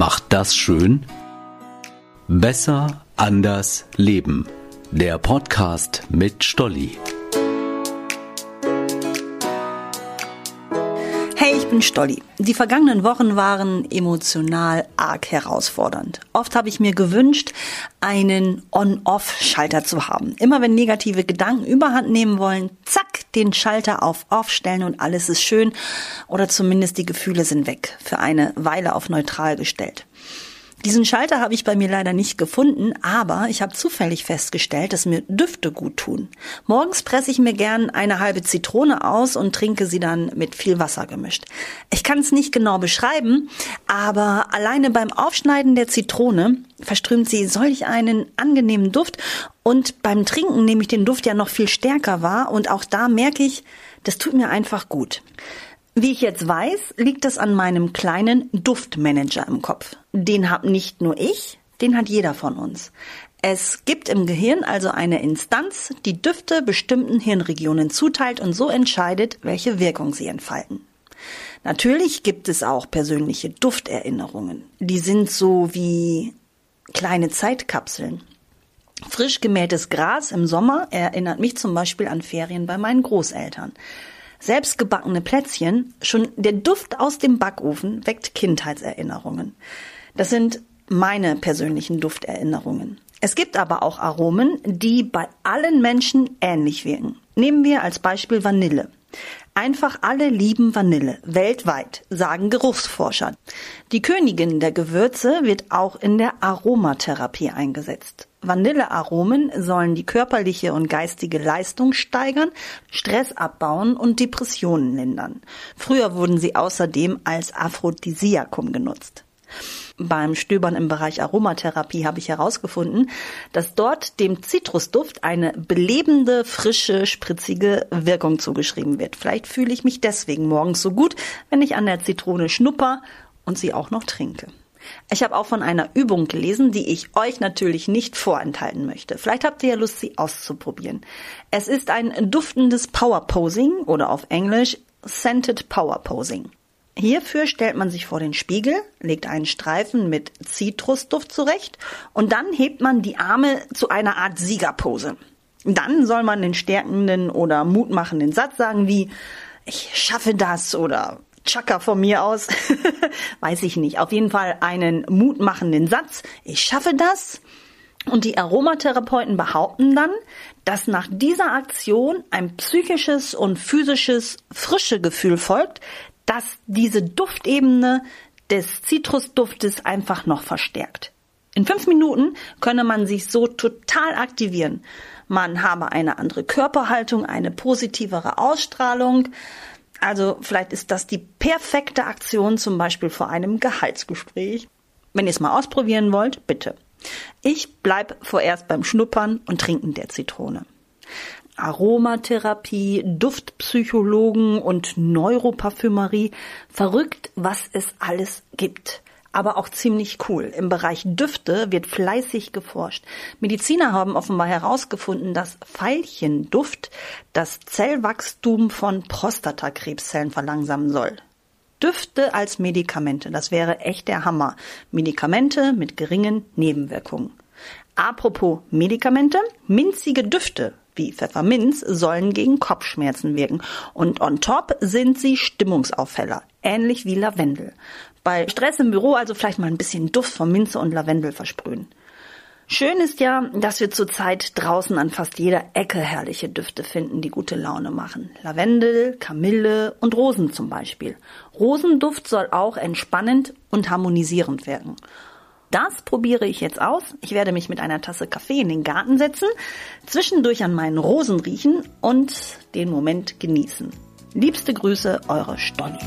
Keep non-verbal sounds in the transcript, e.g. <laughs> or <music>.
macht das schön? Besser, anders, leben. Der Podcast mit Stolli. Hey, ich bin Stolli. Die vergangenen Wochen waren emotional arg herausfordernd. Oft habe ich mir gewünscht, einen On-Off-Schalter zu haben. Immer wenn negative Gedanken überhand nehmen wollen, zack, den Schalter auf Off stellen und alles ist schön oder zumindest die Gefühle sind weg, für eine Weile auf neutral gestellt. Diesen Schalter habe ich bei mir leider nicht gefunden, aber ich habe zufällig festgestellt, dass mir Düfte gut tun. Morgens presse ich mir gern eine halbe Zitrone aus und trinke sie dann mit viel Wasser gemischt. Ich kann es nicht genau beschreiben, aber alleine beim Aufschneiden der Zitrone verströmt sie solch einen angenehmen Duft und beim Trinken nehme ich den Duft ja noch viel stärker wahr und auch da merke ich, das tut mir einfach gut. Wie ich jetzt weiß, liegt es an meinem kleinen Duftmanager im Kopf. Den hab nicht nur ich, den hat jeder von uns. Es gibt im Gehirn also eine Instanz, die Düfte bestimmten Hirnregionen zuteilt und so entscheidet, welche Wirkung sie entfalten. Natürlich gibt es auch persönliche Dufterinnerungen. Die sind so wie kleine Zeitkapseln. Frisch gemähtes Gras im Sommer erinnert mich zum Beispiel an Ferien bei meinen Großeltern. Selbstgebackene Plätzchen, schon der Duft aus dem Backofen weckt Kindheitserinnerungen. Das sind meine persönlichen Dufterinnerungen. Es gibt aber auch Aromen, die bei allen Menschen ähnlich wirken. Nehmen wir als Beispiel Vanille. Einfach alle lieben Vanille, weltweit, sagen Geruchsforscher. Die Königin der Gewürze wird auch in der Aromatherapie eingesetzt. Vanillearomen sollen die körperliche und geistige Leistung steigern, Stress abbauen und Depressionen lindern. Früher wurden sie außerdem als Aphrodisiakum genutzt. Beim Stöbern im Bereich Aromatherapie habe ich herausgefunden, dass dort dem Zitrusduft eine belebende, frische, spritzige Wirkung zugeschrieben wird. Vielleicht fühle ich mich deswegen morgens so gut, wenn ich an der Zitrone schnupper und sie auch noch trinke. Ich habe auch von einer Übung gelesen, die ich euch natürlich nicht vorenthalten möchte. Vielleicht habt ihr ja Lust, sie auszuprobieren. Es ist ein duftendes Power Posing oder auf Englisch Scented Power Posing. Hierfür stellt man sich vor den Spiegel, legt einen Streifen mit Zitrusduft zurecht und dann hebt man die Arme zu einer Art Siegerpose. Dann soll man den stärkenden oder mutmachenden Satz sagen wie ich schaffe das oder Chaka von mir aus, <laughs> weiß ich nicht. Auf jeden Fall einen mutmachenden Satz. Ich schaffe das. Und die Aromatherapeuten behaupten dann, dass nach dieser Aktion ein psychisches und physisches frische Gefühl folgt, das diese Duftebene des Zitrusduftes einfach noch verstärkt. In fünf Minuten könne man sich so total aktivieren. Man habe eine andere Körperhaltung, eine positivere Ausstrahlung, also vielleicht ist das die perfekte Aktion zum Beispiel vor einem Gehaltsgespräch. Wenn ihr es mal ausprobieren wollt, bitte. Ich bleib vorerst beim Schnuppern und Trinken der Zitrone. Aromatherapie, Duftpsychologen und Neuroparfümerie. Verrückt, was es alles gibt aber auch ziemlich cool. Im Bereich Düfte wird fleißig geforscht. Mediziner haben offenbar herausgefunden, dass Veilchenduft das Zellwachstum von Prostatakrebszellen verlangsamen soll. Düfte als Medikamente, das wäre echt der Hammer. Medikamente mit geringen Nebenwirkungen. Apropos Medikamente, minzige Düfte wie Pfefferminz sollen gegen Kopfschmerzen wirken und on top sind sie Stimmungsaufheller, ähnlich wie Lavendel bei Stress im Büro also vielleicht mal ein bisschen Duft von Minze und Lavendel versprühen. Schön ist ja, dass wir zurzeit draußen an fast jeder Ecke herrliche Düfte finden, die gute Laune machen. Lavendel, Kamille und Rosen zum Beispiel. Rosenduft soll auch entspannend und harmonisierend wirken. Das probiere ich jetzt aus. Ich werde mich mit einer Tasse Kaffee in den Garten setzen, zwischendurch an meinen Rosen riechen und den Moment genießen. Liebste Grüße, eure Stolli.